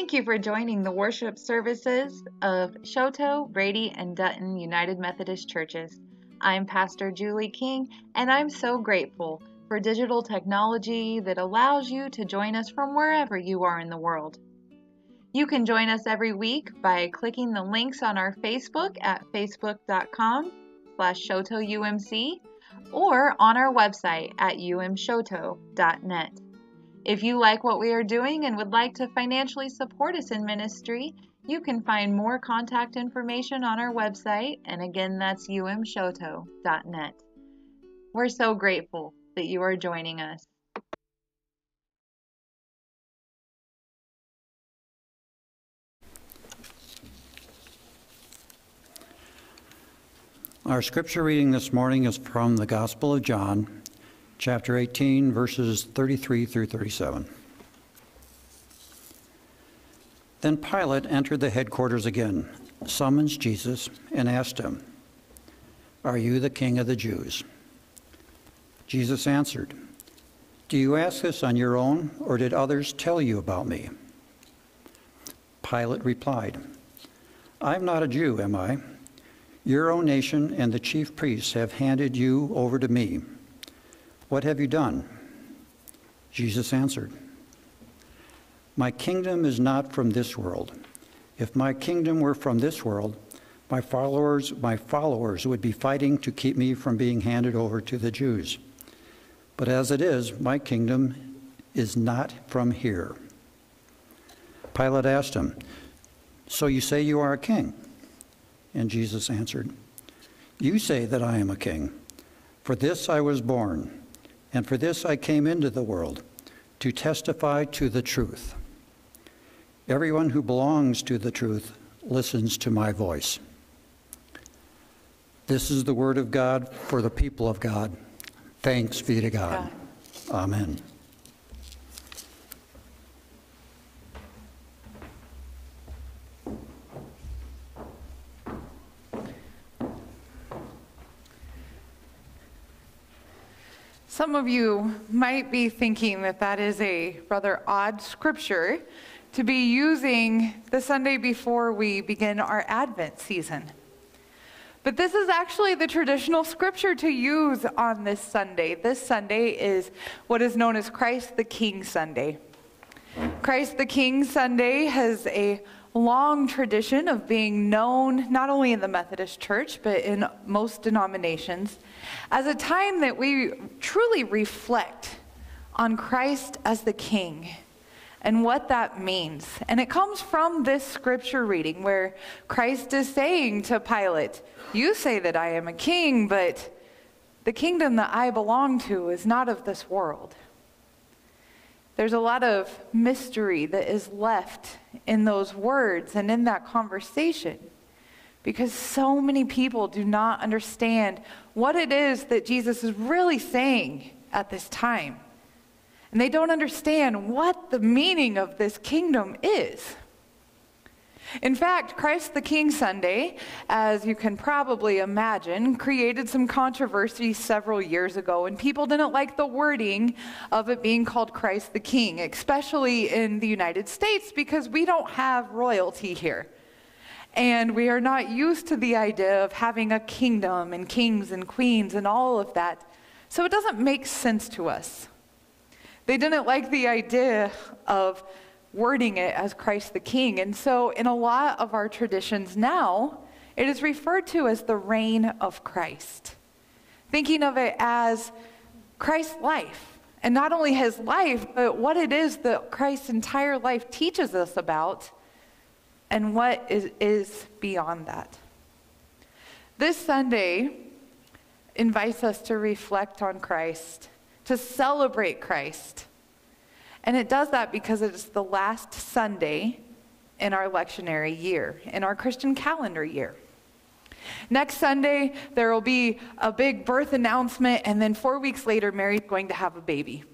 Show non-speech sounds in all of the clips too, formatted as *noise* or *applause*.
Thank you for joining the worship services of Choteau, Brady, and Dutton United Methodist Churches. I'm Pastor Julie King, and I'm so grateful for digital technology that allows you to join us from wherever you are in the world. You can join us every week by clicking the links on our Facebook at facebook.com slash choteauumc or on our website at umchoteau.net. If you like what we are doing and would like to financially support us in ministry, you can find more contact information on our website, and again, that's umchoteau.net. We're so grateful that you are joining us. Our scripture reading this morning is from the Gospel of John, chapter 18, verses 33 through 37. Then Pilate entered the headquarters again, summons Jesus, and asked him, Are you the king of the Jews? Jesus answered, Do you ask this on your own, or did others tell you about me? Pilate replied, I'm not a Jew, am I? Your own nation and the chief priests have handed you over to me. What have you done? Jesus answered, My kingdom is not from this world. If my kingdom were from this world, my followers, my followers would be fighting to keep me from being handed over to the Jews. But as it is, my kingdom is not from here. Pilate asked him, So you say you are a king? And Jesus answered, You say that I am a king. For this I was born and for this I came into the world, to testify to the truth. Everyone who belongs to the truth listens to my voice. This is the word of God for the people of God. Thanks be to God. Amen. Some of you might be thinking that that is a rather odd scripture to be using the Sunday before we begin our Advent season. But this is actually the traditional scripture to use on this Sunday. This Sunday is what is known as Christ the King Sunday. Christ the King Sunday has a long tradition of being known not only in the Methodist Church, but in most denominations, as a time that we truly reflect on Christ as the King and what that means. And it comes from this scripture reading where Christ is saying to Pilate, You say that I am a king, but the kingdom that I belong to is not of this world. There's a lot of mystery that is left in those words and in that conversation because so many people do not understand what it is that Jesus is really saying at this time. And they don't understand what the meaning of this kingdom is. In fact, Christ the King Sunday, as you can probably imagine, created some controversy several years ago, and people didn't like the wording of it being called Christ the King, especially in the United States because we don't have royalty here. And we are not used to the idea of having a kingdom and kings and queens and all of that. So it doesn't make sense to us. They didn't like the idea of wording it as Christ the King. And so, in a lot of our traditions now, it is referred to as the reign of Christ. Thinking of it as Christ's life. And not only his life, but what it is that Christ's entire life teaches us about and what is, is beyond that. This Sunday invites us to reflect on Christ, to celebrate Christ and it does that because it's the last Sunday in our lectionary year, in our Christian calendar year. Next Sunday, there will be a big birth announcement, and then four weeks later, Mary's going to have a baby.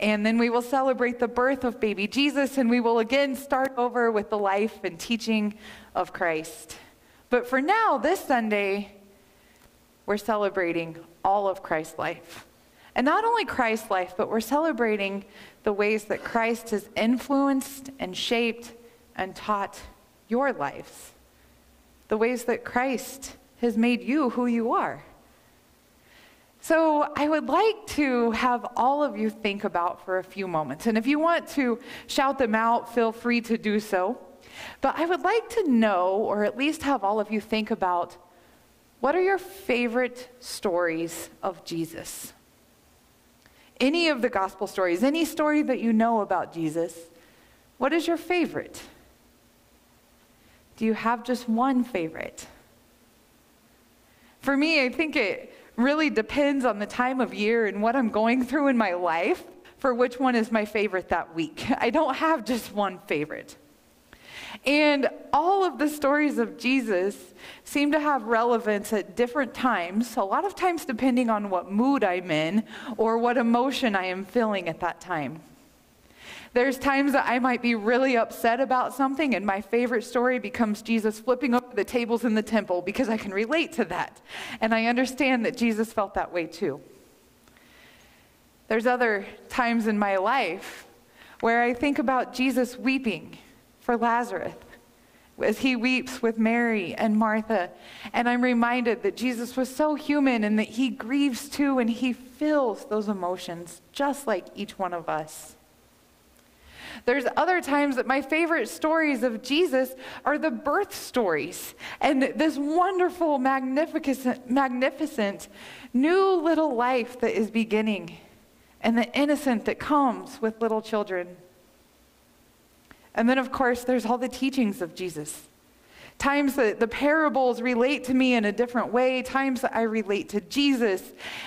And then we will celebrate the birth of baby Jesus, and we will again start over with the life and teaching of Christ. But for now, this Sunday, we're celebrating all of Christ's life. And not only Christ's life, but we're celebrating the ways that Christ has influenced and shaped and taught your lives, the ways that Christ has made you who you are. So, I would like to have all of you think about for a few moments. And if you want to shout them out, feel free to do so. But I would like to know, or at least have all of you think about, what are your favorite stories of Jesus? Any of the gospel stories, any story that you know about Jesus, what is your favorite? Do you have just one favorite? For me, I think it really depends on the time of year and what I'm going through in my life for which one is my favorite that week. *laughs* I don't have just one favorite. And all of the stories of Jesus seem to have relevance at different times, a lot of times depending on what mood I'm in or what emotion I am feeling at that time. There's times that I might be really upset about something, and my favorite story becomes Jesus flipping over the tables in the temple because I can relate to that. And I understand that Jesus felt that way too. There's other times in my life where I think about Jesus weeping for Lazarus as he weeps with Mary and Martha. And I'm reminded that Jesus was so human and that he grieves too and he feels those emotions just like each one of us. There's other times that my favorite stories of Jesus are the birth stories and this wonderful, magnificent, magnificent new little life that is beginning and the innocent that comes with little children. And then, of course, there's all the teachings of Jesus. Times that the parables relate to me in a different way, times that I relate to Jesus,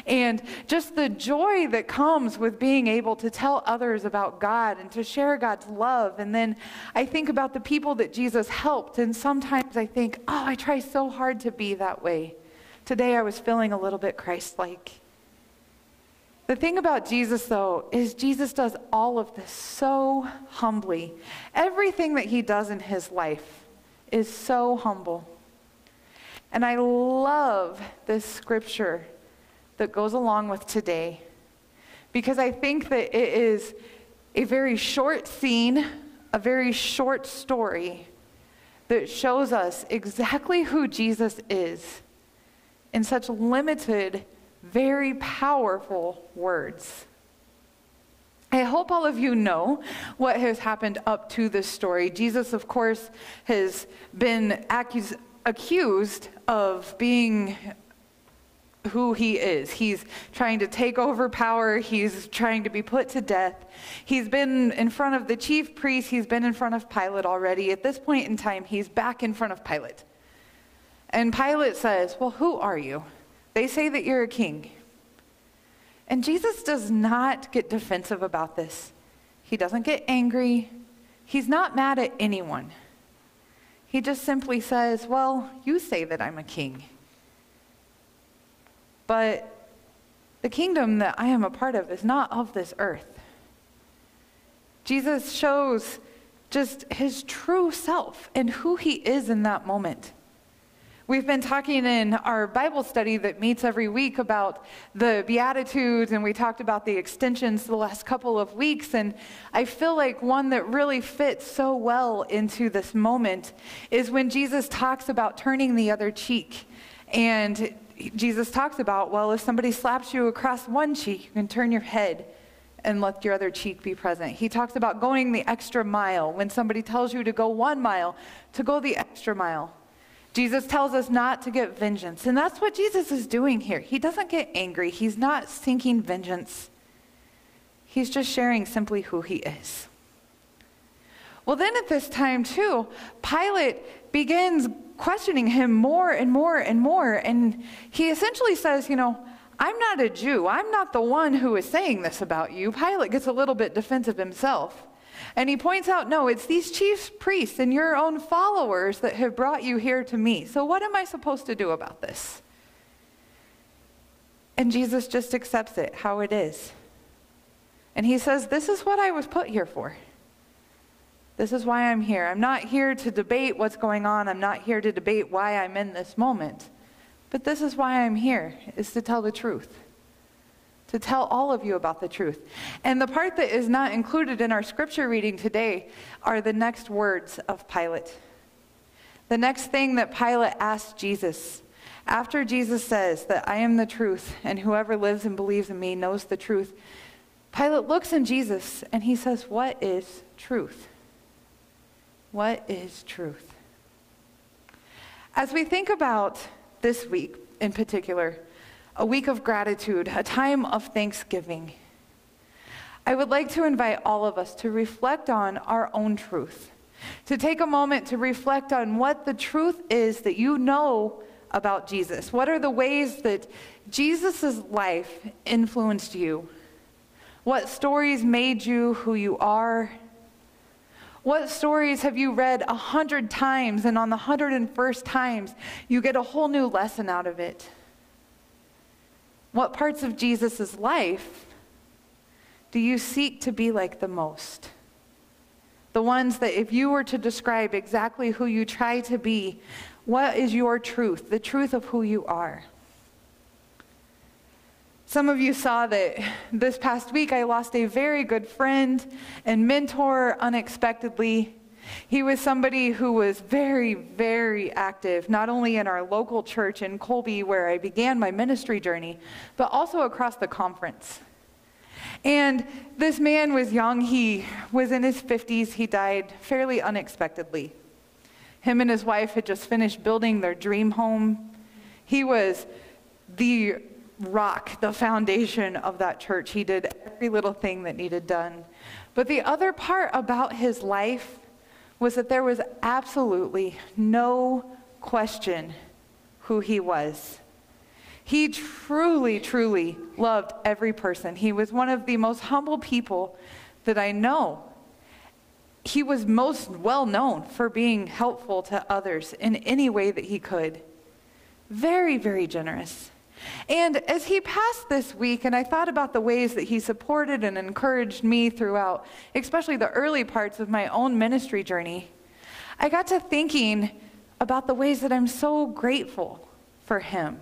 and just the joy that comes with being able to tell others about God and to share God's love. And then I think about the people that Jesus helped, and sometimes I think, oh, I try so hard to be that way. Today I was feeling a little bit Christ like. The thing about Jesus, though, is Jesus does all of this so humbly. Everything that he does in his life is so humble. And I love this scripture that goes along with today because I think that it is a very short scene, a very short story that shows us exactly who Jesus is in such limited very powerful words. I hope all of you know what has happened up to this story. Jesus, of course, has been accused, accused of being who he is. He's trying to take over power. He's trying to be put to death. He's been in front of the chief priest. He's been in front of Pilate already. At this point in time, he's back in front of Pilate. And Pilate says, Well, who are you? They say that you're a king. And Jesus does not get defensive about this. He doesn't get angry. He's not mad at anyone. He just simply says, Well, you say that I'm a king. But the kingdom that I am a part of is not of this earth. Jesus shows just his true self and who he is in that moment. We've been talking in our Bible study that meets every week about the Beatitudes, and we talked about the extensions the last couple of weeks. And I feel like one that really fits so well into this moment is when Jesus talks about turning the other cheek. And Jesus talks about, well, if somebody slaps you across one cheek, you can turn your head and let your other cheek be present. He talks about going the extra mile. When somebody tells you to go one mile, to go the extra mile. Jesus tells us not to get vengeance. And that's what Jesus is doing here. He doesn't get angry, he's not seeking vengeance. He's just sharing simply who he is. Well, then at this time, too, Pilate begins questioning him more and more and more. And he essentially says, You know, I'm not a Jew. I'm not the one who is saying this about you. Pilate gets a little bit defensive himself. And he points out, no, it's these chief priests and your own followers that have brought you here to me. So what am I supposed to do about this? And Jesus just accepts it how it is. And he says, This is what I was put here for. This is why I'm here. I'm not here to debate what's going on. I'm not here to debate why I'm in this moment. But this is why I'm here, is to tell the truth to tell all of you about the truth. And the part that is not included in our scripture reading today are the next words of Pilate. The next thing that Pilate asked Jesus after Jesus says that I am the truth and whoever lives and believes in me knows the truth, Pilate looks in Jesus and he says, What is truth? What is truth? As we think about this week in particular, a week of gratitude, a time of thanksgiving. I would like to invite all of us to reflect on our own truth, to take a moment to reflect on what the truth is that you know about Jesus. What are the ways that Jesus' life influenced you? What stories made you who you are? What stories have you read a hundred times, and on the hundred and first times, you get a whole new lesson out of it? What parts of Jesus' life do you seek to be like the most? The ones that, if you were to describe exactly who you try to be, what is your truth, the truth of who you are? Some of you saw that this past week I lost a very good friend and mentor unexpectedly. He was somebody who was very, very active, not only in our local church in Colby, where I began my ministry journey, but also across the conference. And this man was young. He was in his 50s. He died fairly unexpectedly. Him and his wife had just finished building their dream home. He was the rock, the foundation of that church. He did every little thing that needed done. But the other part about his life was that there was absolutely no question who he was. He truly, truly loved every person. He was one of the most humble people that I know. He was most well known for being helpful to others in any way that he could. Very, very generous. And as he passed this week, and I thought about the ways that he supported and encouraged me throughout, especially the early parts of my own ministry journey, I got to thinking about the ways that I'm so grateful for him.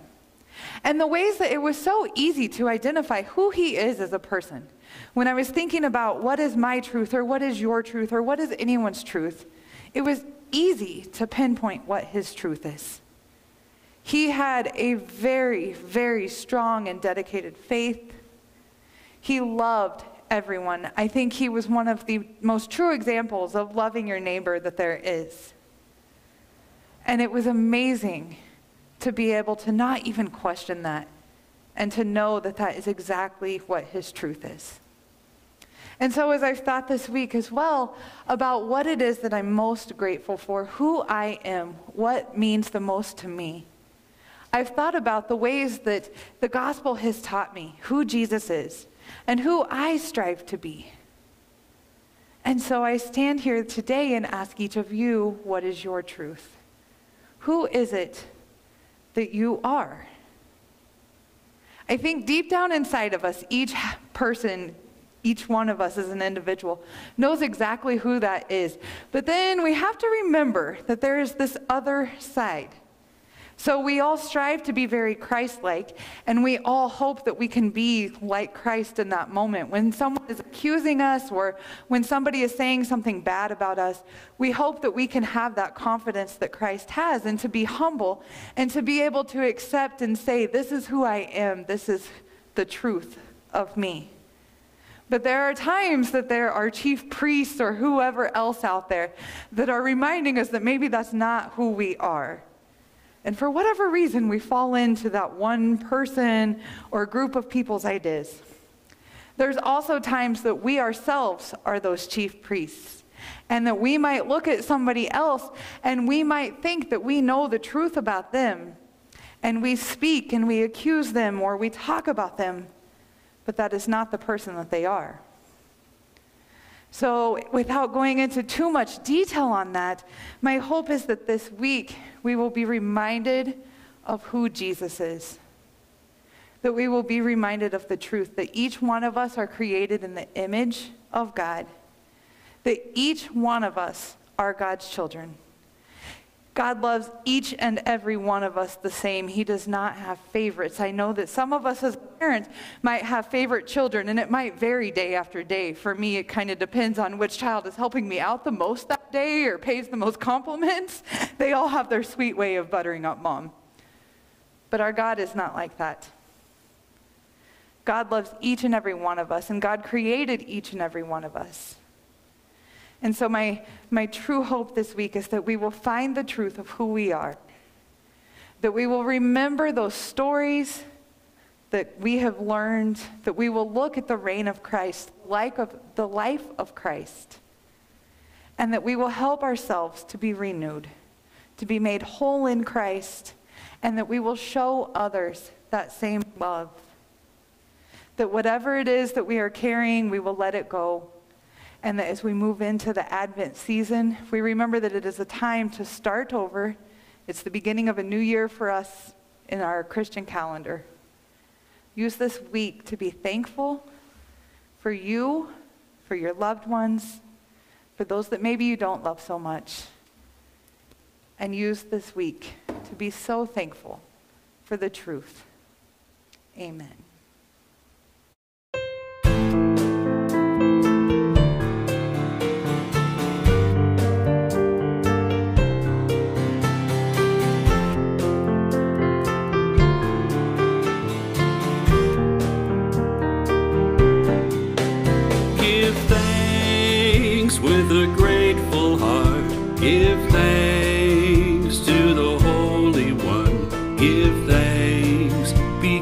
And the ways that it was so easy to identify who he is as a person. When I was thinking about what is my truth, or what is your truth, or what is anyone's truth, it was easy to pinpoint what his truth is. He had a very, very strong and dedicated faith. He loved everyone. I think he was one of the most true examples of loving your neighbor that there is. And it was amazing to be able to not even question that and to know that that is exactly what his truth is. And so, as I've thought this week as well about what it is that I'm most grateful for, who I am, what means the most to me, I've thought about the ways that the gospel has taught me who Jesus is and who I strive to be. And so I stand here today and ask each of you, what is your truth? Who is it that you are? I think deep down inside of us, each person, each one of us as an individual, knows exactly who that is. But then we have to remember that there is this other side so we all strive to be very Christ like, and we all hope that we can be like Christ in that moment. When someone is accusing us or when somebody is saying something bad about us, we hope that we can have that confidence that Christ has and to be humble and to be able to accept and say, This is who I am, this is the truth of me. But there are times that there are chief priests or whoever else out there that are reminding us that maybe that's not who we are. And for whatever reason, we fall into that one person or group of people's ideas. There's also times that we ourselves are those chief priests, and that we might look at somebody else and we might think that we know the truth about them, and we speak and we accuse them or we talk about them, but that is not the person that they are. So, without going into too much detail on that, my hope is that this week we will be reminded of who Jesus is. That we will be reminded of the truth that each one of us are created in the image of God. That each one of us are God's children. God loves each and every one of us the same. He does not have favorites. I know that some of us as parents might have favorite children, and it might vary day after day. For me, it kind of depends on which child is helping me out the most that day or pays the most compliments. *laughs* They all have their sweet way of buttering up mom. But our God is not like that. God loves each and every one of us, and God created each and every one of us. And so, my, my true hope this week is that we will find the truth of who we are, that we will remember those stories that we have learned, that we will look at the reign of Christ, like of, the life of Christ, and that we will help ourselves to be renewed, to be made whole in Christ, and that we will show others that same love. That whatever it is that we are carrying, we will let it go and that as we move into the Advent season, we remember that it is a time to start over. It's the beginning of a new year for us in our Christian calendar. Use this week to be thankful for you, for your loved ones, for those that maybe you don't love so much. And use this week to be so thankful for the truth. Amen.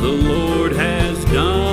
the Lord has done